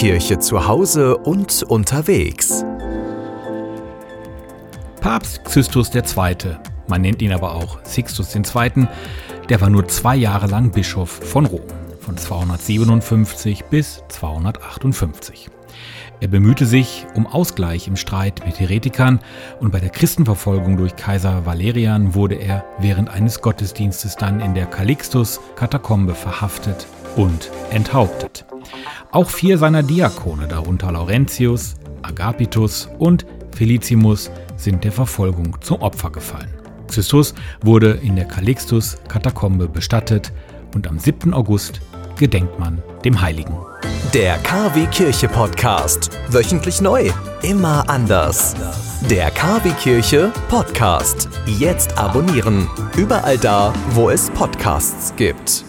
Kirche zu Hause und unterwegs. Papst Xystus II., man nennt ihn aber auch Sixtus II., der war nur zwei Jahre lang Bischof von Rom, von 257 bis 258. Er bemühte sich um Ausgleich im Streit mit Heretikern und bei der Christenverfolgung durch Kaiser Valerian wurde er während eines Gottesdienstes dann in der Calixtus-Katakombe verhaftet und enthauptet. Auch vier seiner Diakone, darunter Laurentius, Agapitus und Felicimus, sind der Verfolgung zum Opfer gefallen. Xystus wurde in der Calixtus-Katakombe bestattet und am 7. August gedenkt man dem Heiligen. Der KW Kirche Podcast. Wöchentlich neu. Immer anders. Der KW Kirche Podcast. Jetzt abonnieren. Überall da, wo es Podcasts gibt.